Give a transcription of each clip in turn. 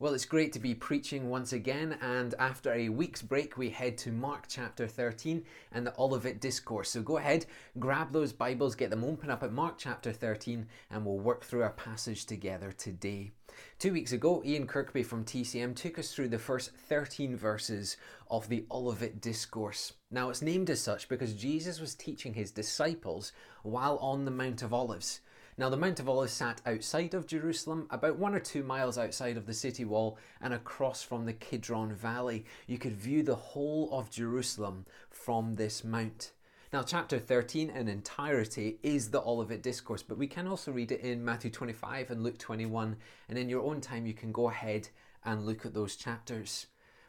Well, it's great to be preaching once again, and after a week's break, we head to Mark chapter 13 and the Olivet Discourse. So go ahead, grab those Bibles, get them open up at Mark chapter 13, and we'll work through our passage together today. Two weeks ago, Ian Kirkby from TCM took us through the first 13 verses of the Olivet Discourse. Now, it's named as such because Jesus was teaching his disciples while on the Mount of Olives. Now, the Mount of Olives sat outside of Jerusalem, about one or two miles outside of the city wall, and across from the Kidron Valley. You could view the whole of Jerusalem from this mount. Now, chapter 13 in entirety is the Olivet Discourse, but we can also read it in Matthew 25 and Luke 21, and in your own time, you can go ahead and look at those chapters.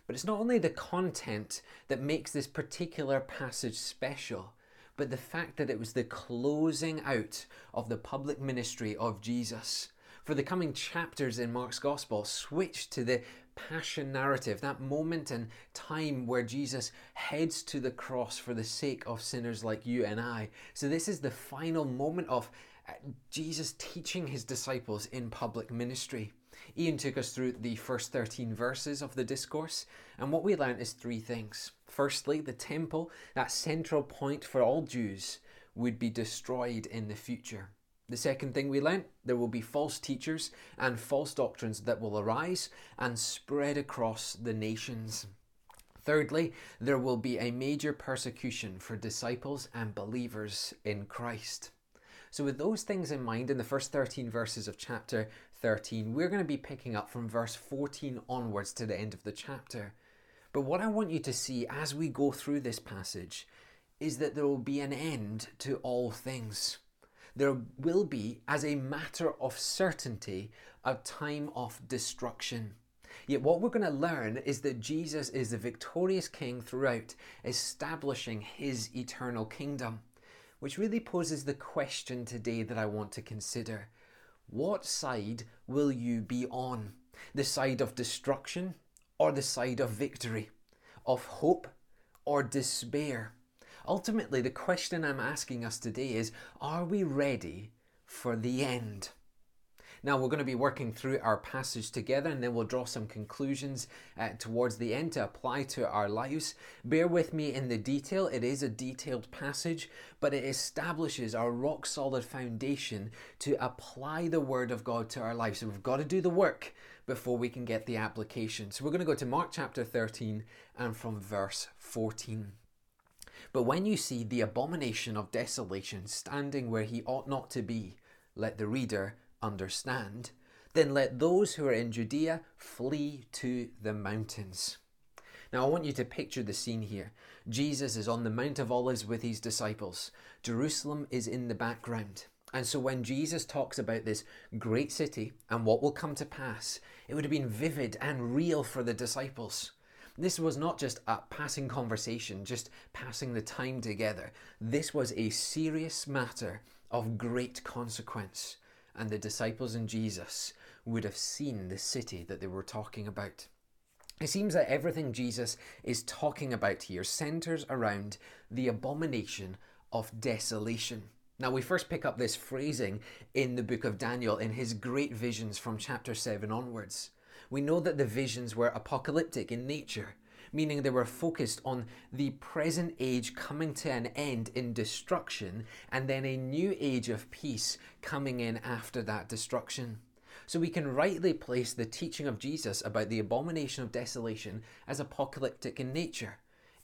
But it's not only the content that makes this particular passage special, but the fact that it was the closing out of the public ministry of Jesus. For the coming chapters in Mark's Gospel switch to the passion narrative, that moment and time where Jesus heads to the cross for the sake of sinners like you and I. So, this is the final moment of uh, Jesus teaching his disciples in public ministry. Ian took us through the first 13 verses of the discourse, and what we learned is three things. Firstly, the temple, that central point for all Jews, would be destroyed in the future. The second thing we learnt, there will be false teachers and false doctrines that will arise and spread across the nations. Thirdly, there will be a major persecution for disciples and believers in Christ. So, with those things in mind, in the first 13 verses of chapter 13, we're going to be picking up from verse 14 onwards to the end of the chapter. But what I want you to see as we go through this passage is that there will be an end to all things. There will be, as a matter of certainty, a time of destruction. Yet, what we're going to learn is that Jesus is the victorious King throughout, establishing his eternal kingdom which really poses the question today that I want to consider. What side will you be on? The side of destruction or the side of victory? Of hope or despair? Ultimately, the question I'm asking us today is Are we ready for the end? Now, we're going to be working through our passage together and then we'll draw some conclusions uh, towards the end to apply to our lives. Bear with me in the detail. It is a detailed passage, but it establishes our rock solid foundation to apply the Word of God to our lives. So we've got to do the work before we can get the application. So we're going to go to Mark chapter 13 and from verse 14. But when you see the abomination of desolation standing where he ought not to be, let the reader understand, then let those who are in Judea flee to the mountains. Now, I want you to picture the scene here. Jesus is on the Mount of Olives with his disciples. Jerusalem is in the background. And so, when Jesus talks about this great city and what will come to pass, it would have been vivid and real for the disciples. This was not just a passing conversation, just passing the time together. This was a serious matter of great consequence and the disciples and Jesus would have seen the city that they were talking about. It seems that everything Jesus is talking about here centers around the abomination of desolation. Now, we first pick up this phrasing in the book of Daniel in his great visions from chapter 7 onwards. We know that the visions were apocalyptic in nature meaning they were focused on the present age coming to an end in destruction and then a new age of peace coming in after that destruction. So we can rightly place the teaching of Jesus about the abomination of desolation as apocalyptic in nature.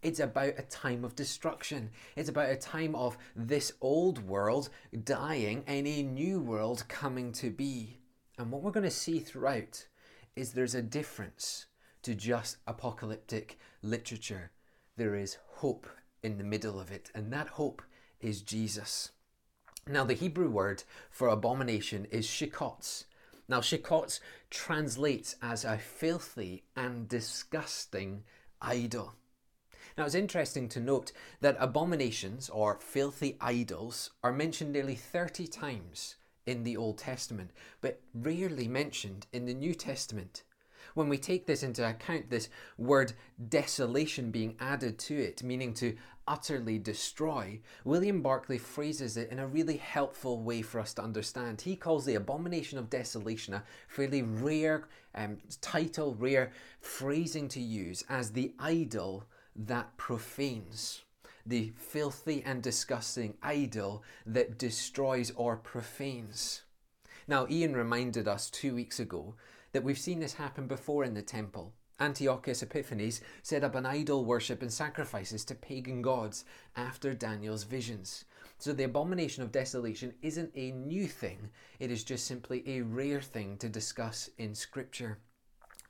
It's about a time of destruction. It's about a time of this old world dying and a new world coming to be. And what we're going to see throughout is there's a difference to just apocalyptic literature. There is hope in the middle of it, and that hope is Jesus. Now, the Hebrew word for abomination is shikots. Now, shikots translates as a filthy and disgusting idol. Now, it's interesting to note that abominations or filthy idols are mentioned nearly 30 times in the Old Testament, but rarely mentioned in the New Testament. When we take this into account, this word desolation being added to it, meaning to utterly destroy, William Barclay phrases it in a really helpful way for us to understand. He calls the abomination of desolation a fairly rare um, title, rare phrasing to use as the idol that profanes. The filthy and disgusting idol that destroys or profanes. Now, Ian reminded us two weeks ago that we've seen this happen before in the temple. Antiochus Epiphanes set up an idol worship and sacrifices to pagan gods after Daniel's visions. So the abomination of desolation isn't a new thing, it is just simply a rare thing to discuss in Scripture.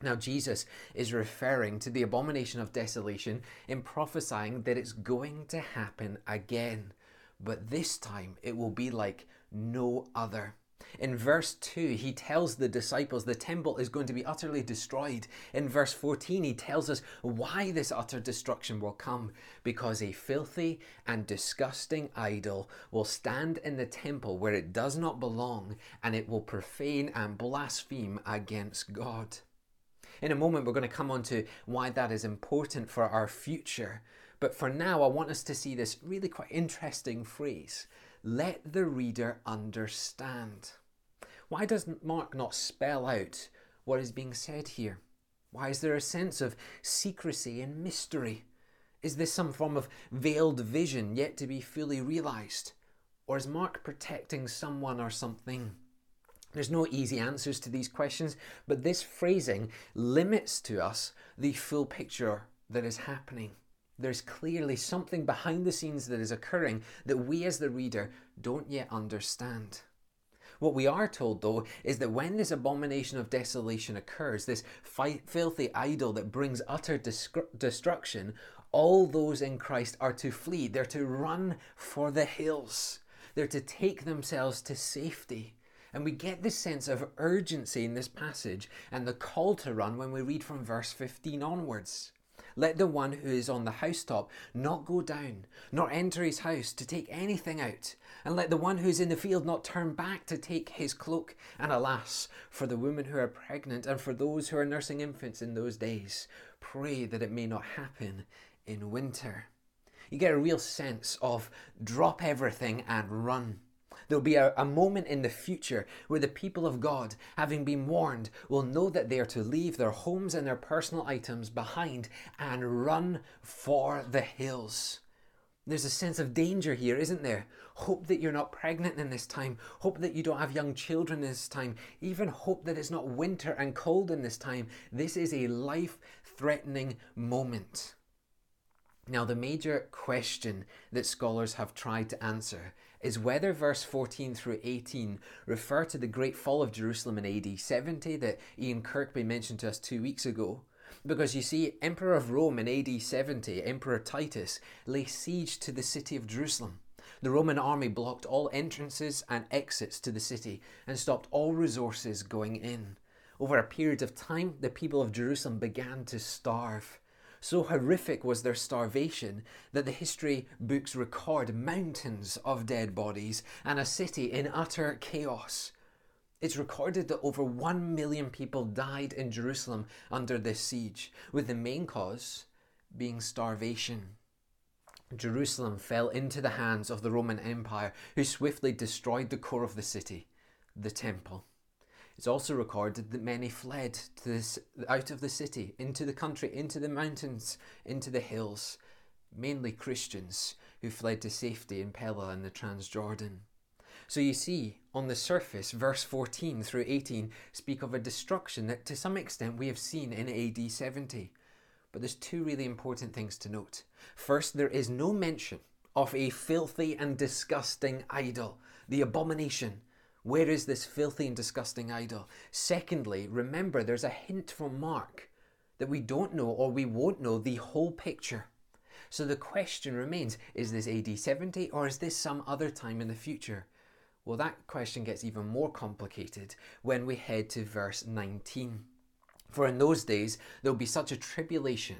Now, Jesus is referring to the abomination of desolation in prophesying that it's going to happen again, but this time it will be like no other. In verse 2, he tells the disciples the temple is going to be utterly destroyed. In verse 14, he tells us why this utter destruction will come because a filthy and disgusting idol will stand in the temple where it does not belong and it will profane and blaspheme against God. In a moment, we're going to come on to why that is important for our future. But for now, I want us to see this really quite interesting phrase let the reader understand. Why doesn't Mark not spell out what is being said here? Why is there a sense of secrecy and mystery? Is this some form of veiled vision yet to be fully realized? Or is Mark protecting someone or something? There's no easy answers to these questions, but this phrasing limits to us the full picture that is happening. There's clearly something behind the scenes that is occurring that we as the reader don't yet understand. What we are told, though, is that when this abomination of desolation occurs, this fi- filthy idol that brings utter destruction, all those in Christ are to flee. They're to run for the hills. They're to take themselves to safety. And we get this sense of urgency in this passage and the call to run when we read from verse 15 onwards. Let the one who is on the housetop not go down, nor enter his house to take anything out. And let the one who is in the field not turn back to take his cloak. And alas, for the women who are pregnant and for those who are nursing infants in those days, pray that it may not happen in winter. You get a real sense of drop everything and run. There'll be a, a, moment in the future where the people of God, having been warned, will know that they are to leave their homes and their personal items behind and run for the hills. There's a sense of danger here, isn't there? Hope that you're not pregnant in this time. Hope that you don't have young children in this time. Even hope that it's not winter and cold in this time. This is a life threatening moment. Now, the major question that scholars have tried to answer is whether verse 14 through 18 refer to the great fall of Jerusalem in AD 70 that Ian Kirkby mentioned to us two weeks ago. Because you see, Emperor of Rome in AD 70, Emperor Titus, lay siege to the city of Jerusalem. The Roman army blocked all entrances and exits to the city and stopped all resources going in. Over a period of time, the people of Jerusalem began to starve. So horrific was their starvation that the history books record mountains of dead bodies and a city in utter chaos. It's recorded that over 1 million people died in Jerusalem under this siege, with the main cause being starvation. Jerusalem fell into the hands of the Roman Empire, who swiftly destroyed the core of the city, the temple. It's also recorded that many fled this, out of the city, into the country, into the mountains, into the hills, mainly Christians who fled to safety in Pella and the Transjordan. So you see, on the surface, verse 14 through 18 speak of a destruction that to some extent we have seen in AD 70. But there's two really important things to note. First, there is no mention of a filthy and disgusting idol, the abomination where is this filthy and disgusting idol? Secondly, remember there's a hint from Mark that we don't know or we won't know the whole picture. So the question remains is this AD 70 or is this some other time in the future? Well, that question gets even more complicated when we head to verse 19. For in those days there will be such a tribulation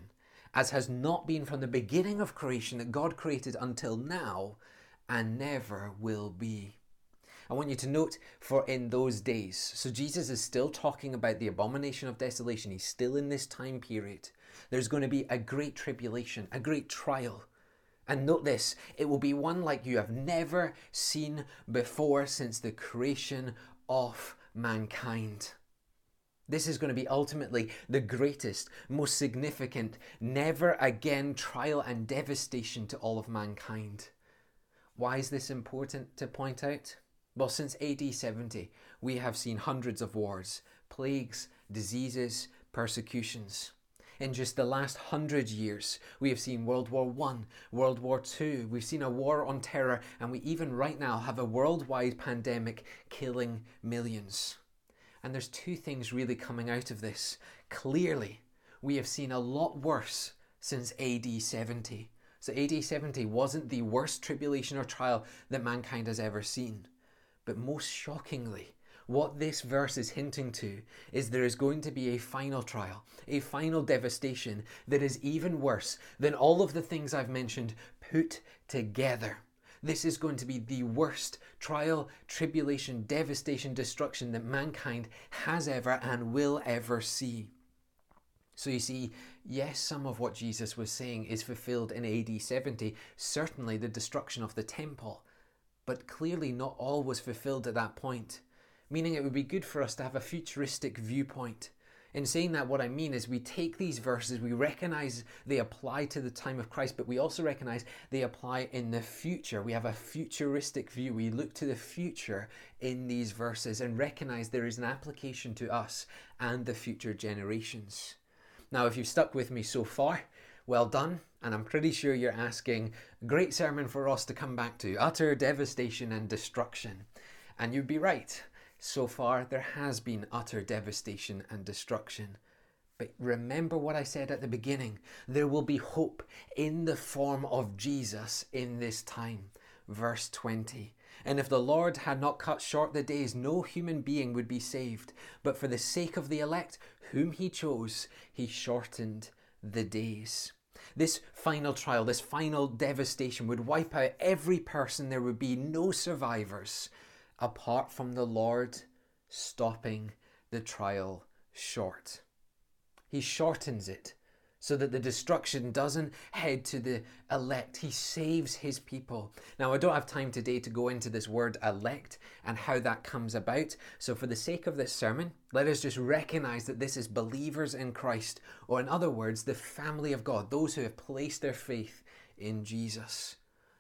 as has not been from the beginning of creation that God created until now and never will be. I want you to note for in those days. So Jesus is still talking about the abomination of desolation. He's still in this time period. There's going to be a great tribulation, a great trial. And note this it will be one like you have never seen before since the creation of mankind. This is going to be ultimately the greatest, most significant, never again trial and devastation to all of mankind. Why is this important to point out? Well, since AD 70, we have seen hundreds of wars, plagues, diseases, persecutions. In just the last hundred years, we have seen World War I, World War II, we've seen a war on terror, and we even right now have a worldwide pandemic killing millions. And there's two things really coming out of this. Clearly, we have seen a lot worse since AD 70. So AD 70 wasn't the worst tribulation or trial that mankind has ever seen. But most shockingly, what this verse is hinting to is there is going to be a final trial, a final devastation that is even worse than all of the things I've mentioned put together. This is going to be the worst trial, tribulation, devastation, destruction that mankind has ever and will ever see. So you see, yes, some of what Jesus was saying is fulfilled in AD 70, certainly the destruction of the temple, but clearly not all was fulfilled at that point, meaning it would be good for us to have a futuristic viewpoint. In saying that, what I mean is we take these verses, we recognize they apply to the time of Christ, but we also recognize they apply in the future. We have a futuristic view. We look to the future in these verses and recognize there is an application to us and the future generations. Now, if you've stuck with me so far, well done. And I'm pretty sure you're asking, great sermon for us to come back to utter devastation and destruction. And you'd be right. So far, there has been utter devastation and destruction. But remember what I said at the beginning there will be hope in the form of Jesus in this time. Verse 20. And if the Lord had not cut short the days, no human being would be saved. But for the sake of the elect, whom he chose, he shortened the days. This final trial, this final devastation would wipe out every person. There would be no survivors apart from the Lord stopping the trial short. He shortens it so that the destruction doesn't head to the elect. He saves his people. Now, I don't have time today to go into this word elect and how that comes about. So, for the sake of this sermon, let us just recognize that this is believers in Christ, or in other words, the family of God, those who have placed their faith in Jesus.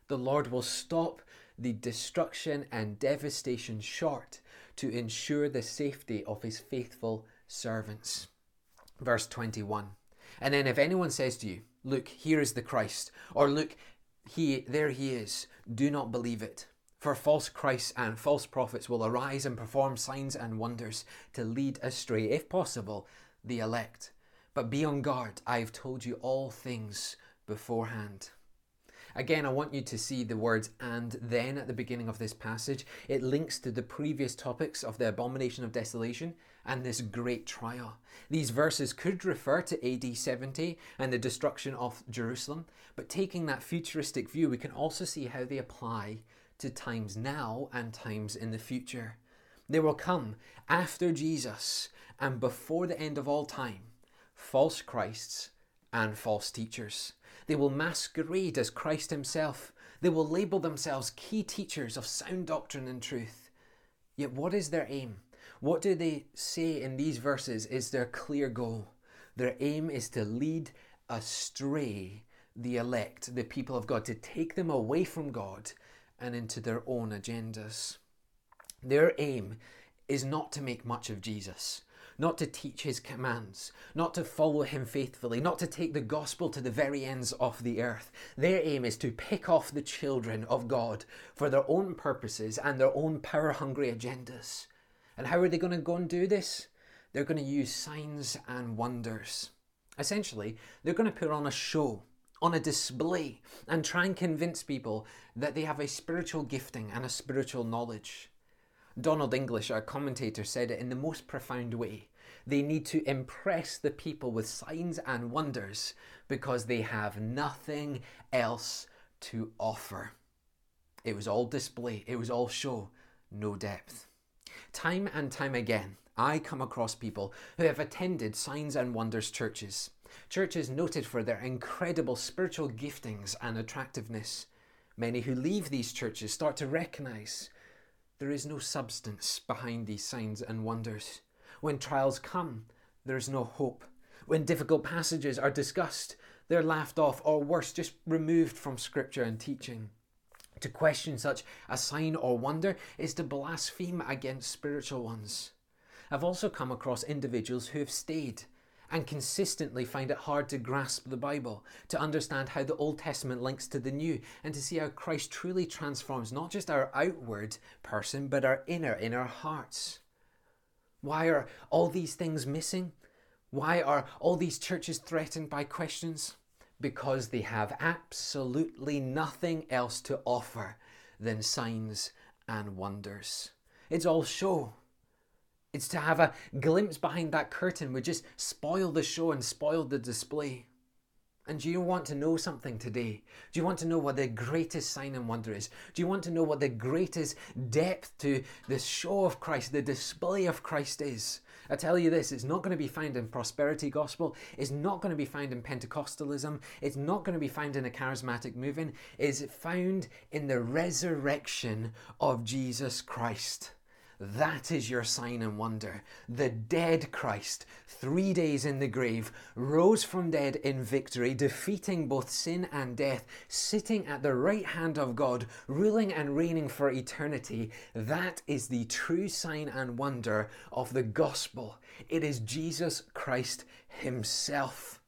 The Lord will stop the destruction and devastation short to ensure the safety of his faithful servants. Verse 21. And then if anyone says to you, Look, here is the Christ, or look, he there he is, do not believe it. For false Christs and false prophets will arise and perform signs and wonders to lead astray, if possible, the elect. But be on guard, I have told you all things beforehand. Again, I want you to see the words and then at the beginning of this passage. It links to the previous topics of the abomination of desolation and this great trial. These verses could refer to AD 70 and the destruction of Jerusalem, but taking that futuristic view, we can also see how they apply to times now and times in the future. They will come after Jesus and before the end of all time false Christs and false teachers. They will masquerade as Christ Himself. They will label themselves key teachers of sound doctrine and truth. Yet, what is their aim? What do they say in these verses is their clear goal? Their aim is to lead astray the elect, the people of God, to take them away from God and into their own agendas. Their aim is not to make much of Jesus not to teach his commands, not to follow him faithfully, not to take the gospel to the very ends of the earth. Their aim is to pick off the children of God for their own purposes and their own power hungry agendas. And how are they going to go and do this? They're going to use signs and wonders. Essentially, they're going to put on a show on a display and try and convince people that they have a spiritual gifting and a spiritual knowledge. Donald English, our commentator, said it in the most profound way. They need to impress the people with signs and wonders because they have nothing else to offer. It was all display, it was all show. no depth. Time and time again, I come across people who have attended Signs and Wonders churches, churches noted for their incredible spiritual giftings and attractiveness. Many who leave these churches start to recognize there is no substance behind these signs and wonders. When trials come, there is no hope. When difficult passages are discussed, they're laughed off, or worse, just removed from scripture and teaching. To question such a sign or wonder is to blaspheme against spiritual ones. I've also come across individuals who have stayed and consistently find it hard to grasp the Bible, to understand how the Old Testament links to the New, and to see how Christ truly transforms not just our outward person, but our inner, in our hearts. Why are all these things missing? Why are all these churches threatened by questions? Because they have absolutely nothing else to offer than signs and wonders. It's all show. It's to have a glimpse behind that curtain would just spoil the show and spoil the display. And do you want to know something today? Do you want to know what the greatest sign and wonder is? Do you want to know what the greatest depth to the show of Christ, the display of Christ is? I tell you this, it's not going to be found in prosperity gospel. It's not going to be found in Pentecostalism. It's not going to be found in a charismatic movement. It's found in the resurrection of Jesus Christ. That is your sign and wonder. The dead Christ, three days in the grave, rose from dead in victory, defeating both sin and death, sitting at the right hand of God, ruling and reigning for eternity. That is the true sign and wonder of the gospel. It is Jesus Christ Himself.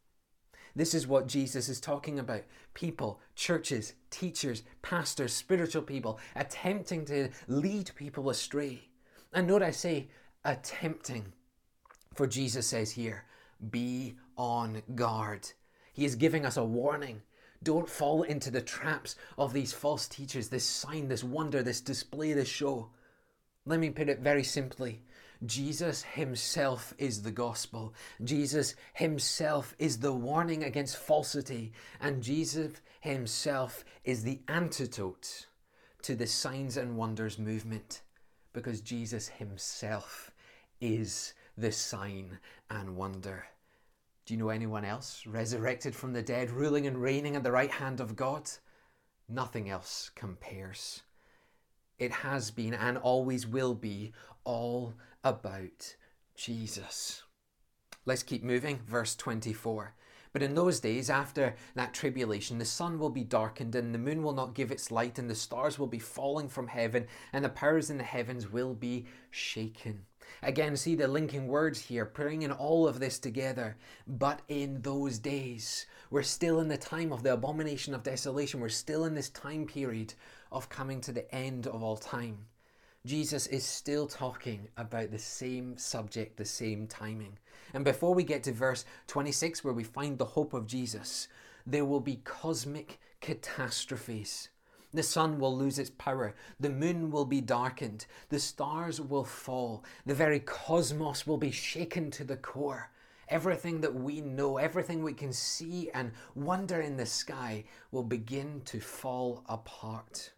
This is what Jesus is talking about. People, churches, teachers, pastors, spiritual people attempting to lead people astray. And note I say attempting. For Jesus says here, be on guard. He is giving us a warning. Don't fall into the traps of these false teachers, this sign, this wonder, this display, this show. Let me put it very simply. Jesus himself is the gospel. Jesus himself is the warning against falsity. And Jesus himself is the antidote to the signs and wonders movement because Jesus himself is the sign and wonder. Do you know anyone else resurrected from the dead, ruling and reigning at the right hand of God? Nothing else compares. It has been and always will be all about Jesus. Let's keep moving. Verse 24. But in those days, after that tribulation, the sun will be darkened, and the moon will not give its light, and the stars will be falling from heaven, and the powers in the heavens will be shaken. Again, see the linking words here, bringing all of this together. But in those days, we're still in the time of the abomination of desolation. We're still in this time period of coming to the end of all time. Jesus is still talking about the same subject, the same timing. And before we get to verse 26, where we find the hope of Jesus, there will be cosmic catastrophes. The sun will lose its power, the moon will be darkened, the stars will fall, the very cosmos will be shaken to the core. Everything that we know, everything we can see and wonder in the sky will begin to fall apart.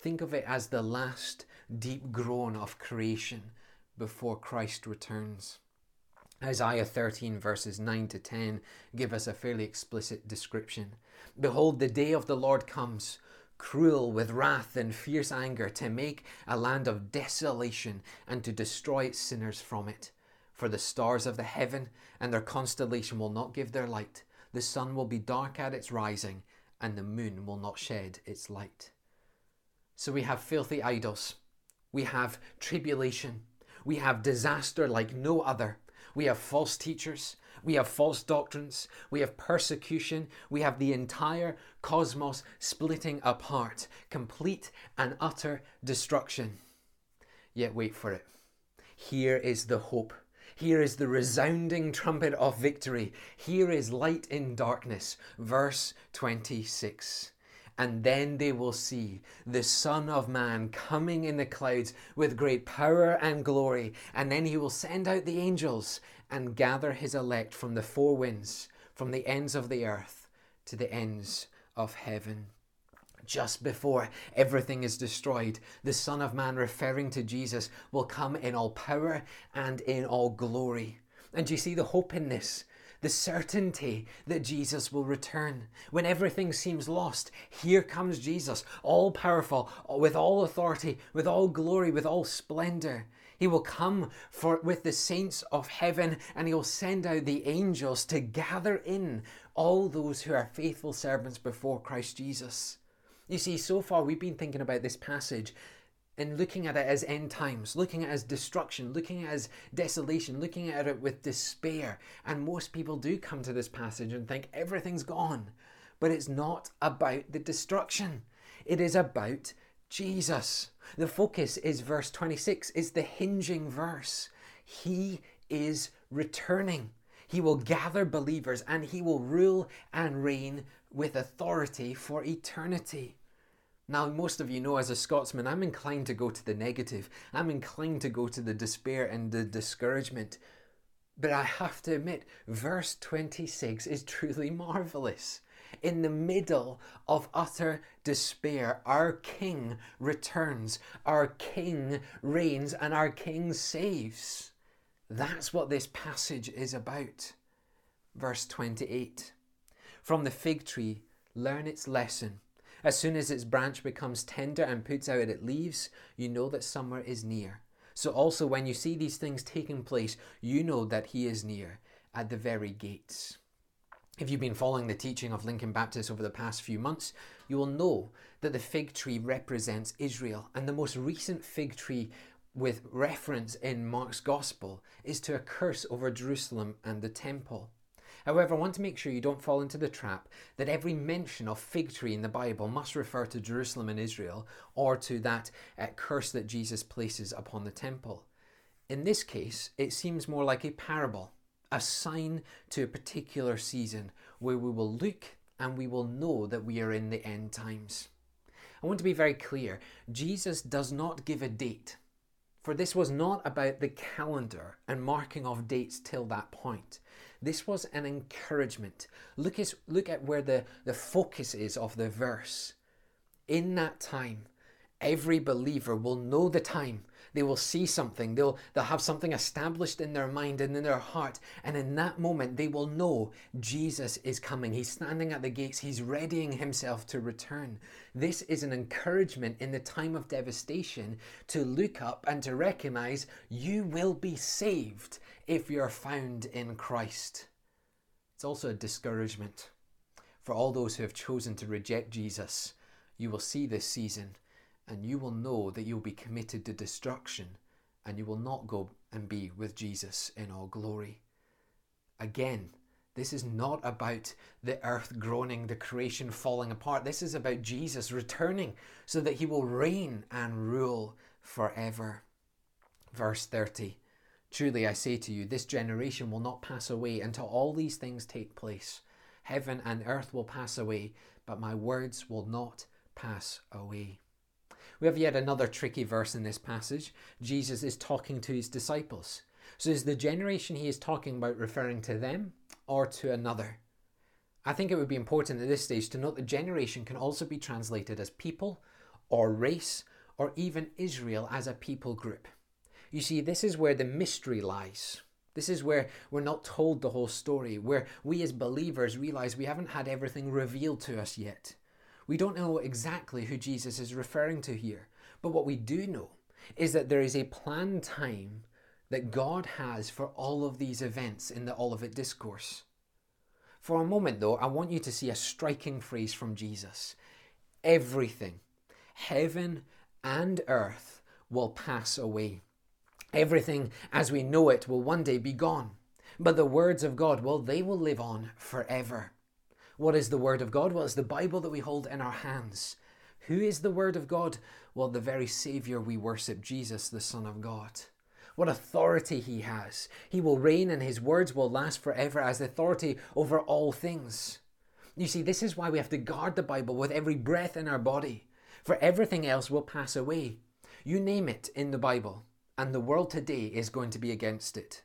Think of it as the last deep groan of creation before Christ returns. Isaiah 13, verses 9 to 10, give us a fairly explicit description. Behold, the day of the Lord comes, cruel with wrath and fierce anger, to make a land of desolation and to destroy its sinners from it. For the stars of the heaven and their constellation will not give their light, the sun will be dark at its rising, and the moon will not shed its light. So we have filthy idols, we have tribulation, we have disaster like no other. We have false teachers. We have false doctrines. We have persecution. We have the entire cosmos splitting apart, complete and utter destruction. Yet wait for it. Here is the hope. Here is the resounding trumpet of victory. Here is light in darkness. Verse 26 and then they will see the Son of Man coming in the clouds with great power and glory. And then he will send out the angels and gather his elect from the four winds, from the ends of the earth to the ends of heaven. just before everything is destroyed, the Son of Man, referring to Jesus, will come in all power and in all glory. And you see the hope in this? The certainty that Jesus will return. When everything seems lost, here comes Jesus, all powerful, with all authority, with all glory, with all splendor. He will come for with the saints of heaven and he will send out the angels to gather in all those who are faithful servants before Christ Jesus. You see, so far we've been thinking about this passage and looking at it as end times, looking at it as destruction, looking at it as desolation, looking at it with despair. And most people do come to this passage and think everything's gone. But it's not about the destruction, it is about Jesus. The focus is verse 26, is the hinging verse. He is returning. He will gather believers and he will rule and reign with authority for eternity. Now, most of you know as a Scotsman, I'm inclined to go to the negative. I'm inclined to go to the despair and the discouragement. But I have to admit, verse 26 is truly marvelous. In the middle of utter despair, our King returns, our King reigns, and our King saves. That's what this passage is about. Verse 28 From the fig tree, learn its lesson. As soon as its branch becomes tender and puts out its leaves, you know that summer is near. So also when you see these things taking place, you know that he is near at the very gates. If you've been following the teaching of Lincoln Baptist over the past few months, you will know that the fig tree represents Israel, and the most recent fig tree with reference in Mark's Gospel is to a curse over Jerusalem and the temple. However, I want to make sure you don't fall into the trap that every mention of fig tree in the Bible must refer to Jerusalem and Israel or to that uh, curse that Jesus places upon the temple. In this case, it seems more like a parable, a sign to a particular season where we will look and we will know that we are in the end times. I want to be very clear Jesus does not give a date, for this was not about the calendar and marking off dates till that point. This was an encouragement. Look at, look at where the, the focus is of the verse. In that time, every believer will know the time. They will see something. They'll, they'll have something established in their mind and in their heart. And in that moment, they will know Jesus is coming. He's standing at the gates. He's readying himself to return. This is an encouragement in the time of devastation to look up and to recognize you will be saved if you're found in Christ. It's also a discouragement for all those who have chosen to reject Jesus. You will see this season and you will know that you'll be committed to destruction and you will not go and be with Jesus in all glory. Again, this is not about the earth groaning, the creation falling apart. This is about Jesus returning so that he will reign and rule forever. Verse 30 Truly I say to you, this generation will not pass away until all these things take place. Heaven and earth will pass away, but my words will not pass away. We have yet another tricky verse in this passage. Jesus is talking to his disciples. So is the generation he is talking about referring to them or to another? I think it would be important at this stage to note that generation can also be translated as people or race or even Israel as a people group. You see, this is where the mystery lies. This is where we're not told the whole story, where we as believers realize we haven't had everything revealed to us yet. We don't know exactly who Jesus is referring to here, but what we do know is that there is a planned time that God has for all of these events in the Olivet Discourse. For a moment, though, I want you to see a striking phrase from Jesus Everything, heaven and earth, will pass away. Everything as we know it will one day be gone. But the words of God, well, they will live on forever. What is the Word of God? Well, it's the Bible that we hold in our hands. Who is the Word of God? Well, the very Saviour we worship, Jesus, the Son of God. What authority he has. He will reign and his words will last forever as authority over all things. You see, this is why we have to guard the Bible with every breath in our body, for everything else will pass away. You name it in the Bible and the world today is going to be against it.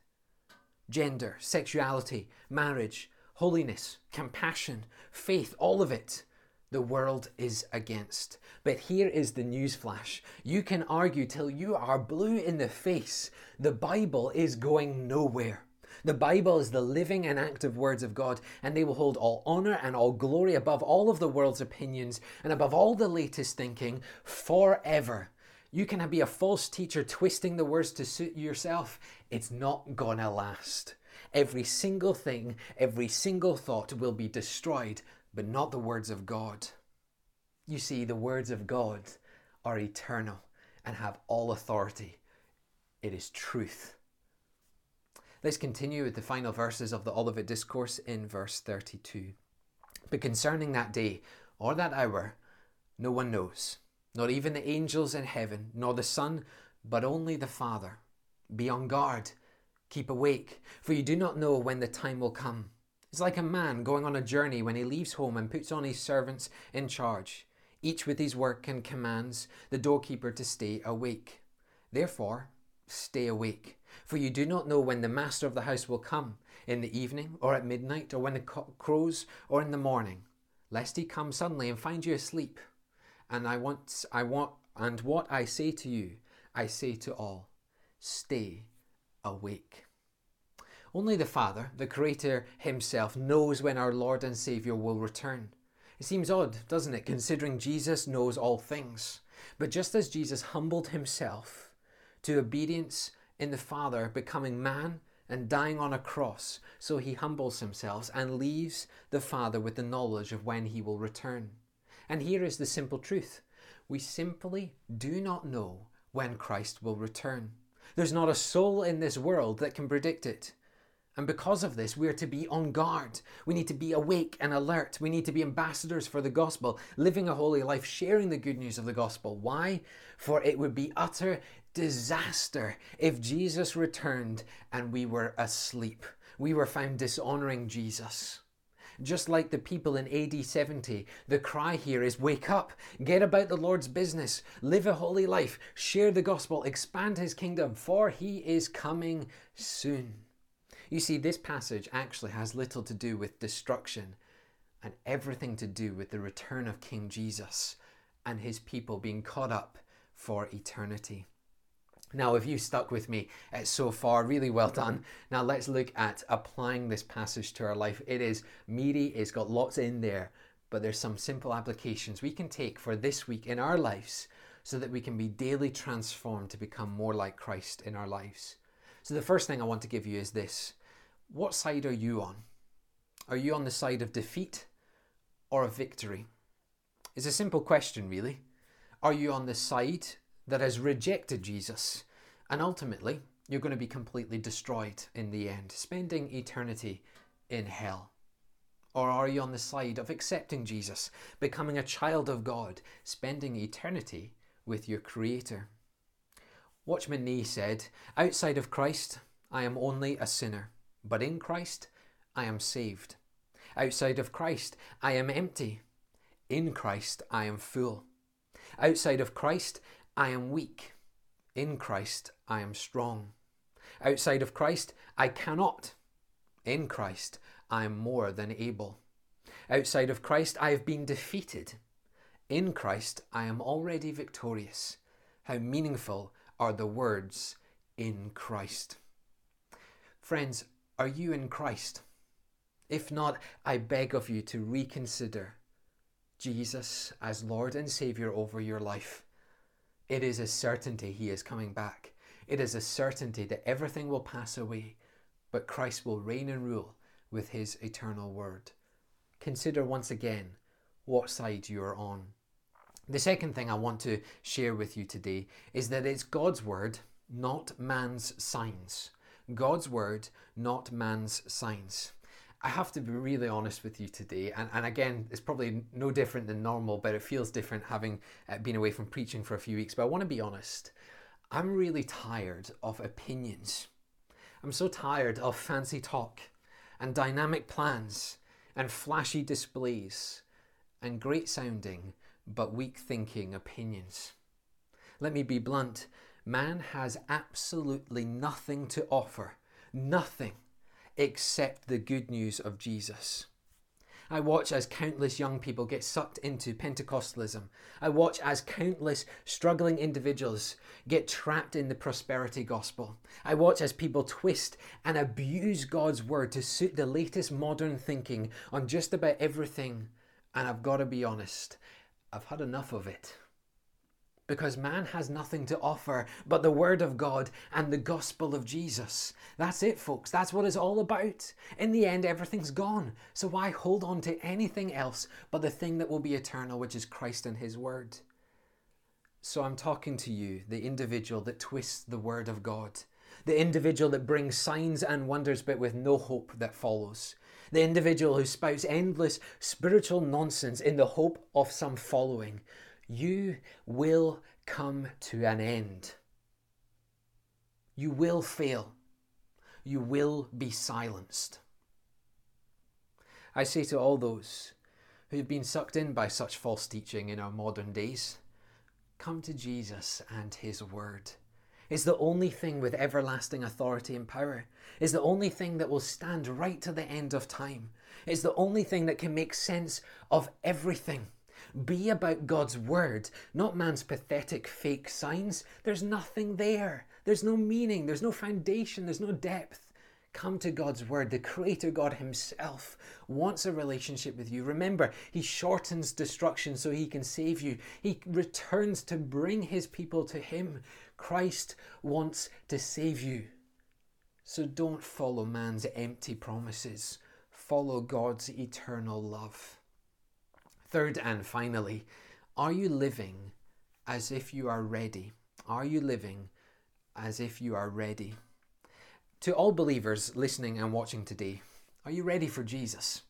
Gender, sexuality, marriage, holiness, compassion, faith, all of it. the world is against. But here is the newsflash. You can argue till you are blue in the face. The Bible is going nowhere. The Bible is the living and active words of God, and they will hold all honor and all glory above all of the world's opinions and above all the latest thinking forever. You can be a false teacher twisting the words to suit yourself. It's not gonna last. Every single thing, every single thought will be destroyed but not the words of God. You see, the words of God are eternal and have all authority. It is truth. Let's continue with the final verses of the Olivet Discourse in verse 32. But concerning that day or that hour, no one knows, not even the angels in heaven, nor the Son, but only the Father. Be on guard, keep awake, for you do not know when the time will come. It's like a man going on a journey when he leaves home and puts on his servants in charge, each with his work and commands the doorkeeper to stay awake. Therefore, stay awake, for you do not know when the master of the house will come, in the evening, or at midnight, or when the cock crows, or in the morning, lest he come suddenly and find you asleep. And I want, I want, and what I say to you, I say to all: stay awake. Only the Father, the Creator Himself, knows when our Lord and Saviour will return. It seems odd, doesn't it, considering Jesus knows all things. But just as Jesus humbled Himself to obedience in the Father, becoming man and dying on a cross, so He humbles Himself and leaves the Father with the knowledge of when He will return. And here is the simple truth we simply do not know when Christ will return. There's not a soul in this world that can predict it. And because of this, we're to be on guard. We need to be awake and alert. We need to be ambassadors for the gospel, living a holy life, sharing the good news of the gospel. Why? For it would be utter disaster if Jesus returned and we were asleep. We were found dishonoring Jesus. Just like the people in AD 70, the cry here is wake up, get about the Lord's business, live a holy life, share the gospel, expand his kingdom, for he is coming soon. You see, this passage actually has little to do with destruction and everything to do with the return of King Jesus and his people being caught up for eternity. Now, if you stuck with me uh, so far, really well done. Now, let's look at applying this passage to our life. It is meaty, it's got lots in there, but there's some simple applications we can take for this week in our lives so that we can be daily transformed to become more like Christ in our lives. So, the first thing I want to give you is this what side are you on? Are you on the side of defeat or of victory? It's a simple question, really. Are you on the side that has rejected Jesus? And ultimately, you're going to be completely destroyed in the end, spending eternity in hell. Or are you on the side of accepting Jesus, becoming a child of God, spending eternity with your Creator? Watchman Nee said, Outside of Christ, I am only a sinner. But in Christ, I am saved. Outside of Christ, I am empty. In Christ, I am full. Outside of Christ, I am weak. In Christ, I am strong. Outside of Christ, I cannot. In Christ, I am more than able. Outside of Christ, I have been defeated. In Christ, I am already victorious. How meaningful are the words, in Christ. Friends, are you in Christ? If not, I beg of you to reconsider Jesus as Lord and Saviour over your life. It is a certainty He is coming back. It is a certainty that everything will pass away, but Christ will reign and rule with His eternal word. Consider once again what side you are on. The second thing I want to share with you today is that it's God's word, not man's signs. God's word, not man's signs. I have to be really honest with you today, and, and again, it's probably no different than normal, but it feels different having uh, been away from preaching for a few weeks. But I want to be honest. I'm really tired of opinions. I'm so tired of fancy talk and dynamic plans and flashy displays and great sounding but weak thinking opinions. Let me be blunt man has absolutely nothing to offer, nothing except the good news of Jesus. I watch as countless young people get sucked into Pentecostalism. I watch as countless struggling individuals get trapped in the prosperity gospel. I watch as people twist and abuse God's word to suit the latest modern thinking on just about everything. And I've got to be honest, I've had enough of it because man has nothing to offer but the Word of God and the gospel of Jesus. That's it, folks. That's what it's all about. In the end, everything's gone. So why hold on to anything else but the thing that will be eternal, which is Christ and His Word? So I'm talking to you, the individual that twists the Word of God, the individual that brings signs and wonders but with no hope that follows. The individual who spouts endless spiritual nonsense in the hope of some following you will come to an end. You will fail. You will be silenced. I say to all those who have been sucked in by such false teaching in our modern days come to Jesus and His Word. It's the only thing with everlasting authority and power. It's the only thing that will stand right to the end of time. It's the only thing that can make sense of everything. Be about God's word, not man's pathetic fake signs. There's nothing there. There's no meaning. There's no foundation. There's no depth. Come to God's word. The Creator God Himself wants a relationship with you. Remember, He shortens destruction so He can save you. He returns to bring His people to Him. Christ wants to save you. So don't follow man's empty promises, follow God's eternal love. Third and finally, are you living as if you are ready? Are you living as if you are ready? To all believers listening and watching today, are you ready for Jesus?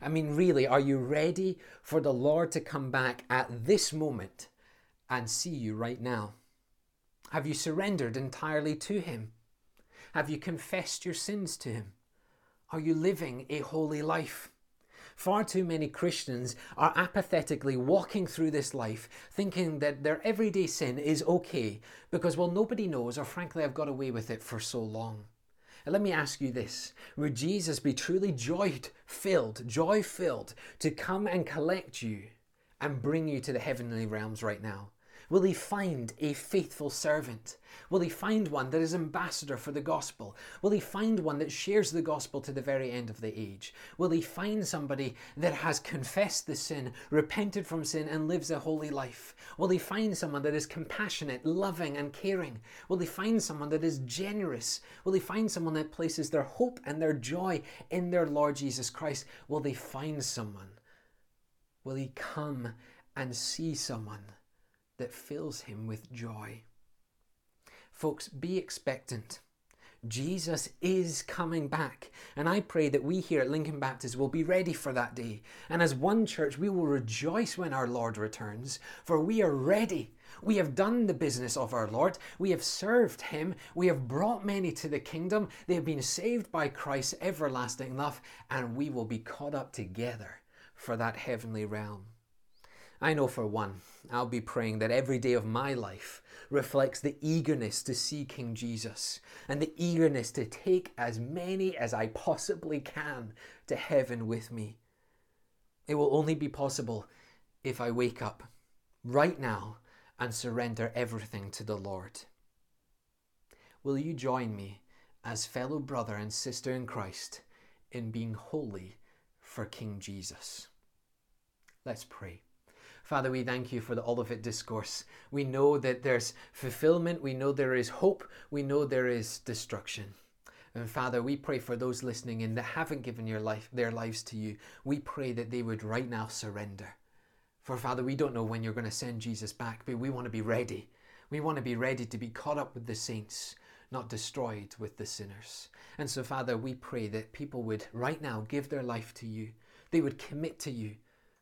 I mean, really, are you ready for the Lord to come back at this moment and see you right now? Have you surrendered entirely to Him? Have you confessed your sins to Him? Are you living a holy life? Far too many Christians are apathetically walking through this life thinking that their everyday sin is okay because, well, nobody knows, or frankly, I've got away with it for so long. And let me ask you this Would Jesus be truly joy filled, joy filled, to come and collect you and bring you to the heavenly realms right now? Will he find a faithful servant? Will he find one that is ambassador for the gospel? Will he find one that shares the gospel to the very end of the age? Will he find somebody that has confessed the sin, repented from sin, and lives a holy life? Will he find someone that is compassionate, loving, and caring? Will he find someone that is generous? Will he find someone that places their hope and their joy in their Lord Jesus Christ? Will they find someone? Will he come and see someone? That fills him with joy. Folks, be expectant. Jesus is coming back. And I pray that we here at Lincoln Baptist will be ready for that day. And as one church, we will rejoice when our Lord returns, for we are ready. We have done the business of our Lord. We have served Him. We have brought many to the kingdom. They have been saved by Christ's everlasting love, and we will be caught up together for that heavenly realm. I know for one, I'll be praying that every day of my life reflects the eagerness to see King Jesus and the eagerness to take as many as I possibly can to heaven with me. It will only be possible if I wake up right now and surrender everything to the Lord. Will you join me as fellow brother and sister in Christ in being holy for King Jesus? Let's pray. Father, we thank you for the Olivet Discourse. We know that there's fulfillment, we know there is hope, we know there is destruction. And Father, we pray for those listening in that haven't given your life, their lives to you. We pray that they would right now surrender. For Father, we don't know when you're going to send Jesus back, but we want to be ready. We want to be ready to be caught up with the saints, not destroyed with the sinners. And so, Father, we pray that people would right now give their life to you. They would commit to you.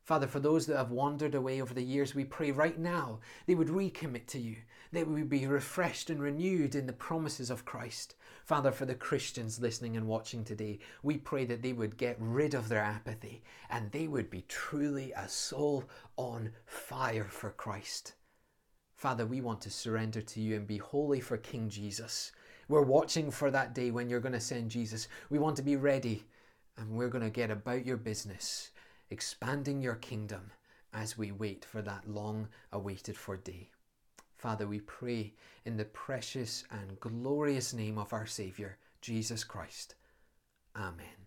Father, for those that have wandered away over the years, we pray right now they would recommit to you. They would be refreshed and renewed in the promises of Christ. Father, for the Christians listening and watching today, we pray that they would get rid of their apathy and they would be truly a soul on fire for Christ. Father, we want to surrender to you and be holy for King Jesus. We're watching for that day when you're going to send Jesus. We want to be ready and we're going to get about your business expanding your kingdom as we wait for that long awaited for day. Father, we pray in the precious and glorious name of our Saviour, Jesus Christ. Amen.